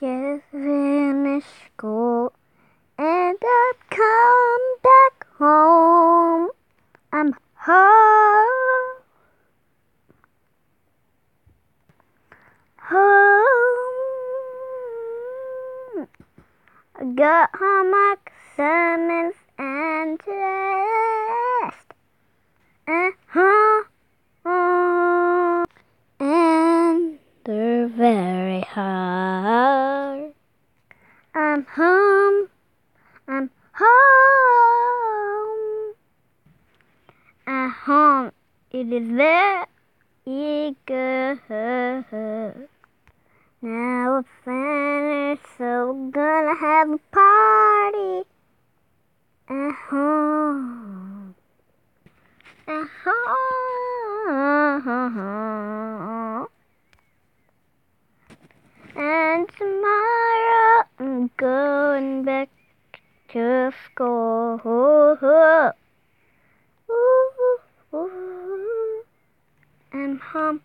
just finished school and I've come back home. I'm home. Home. I got homework, assignments, and tests. At home. And they're very hard. I'm home. I'm home. At home, it is very good. Now we're finished, so we're gonna have a party at home. At home. And tomorrow I'm going back to school. Ooh, ooh, ooh. I'm home.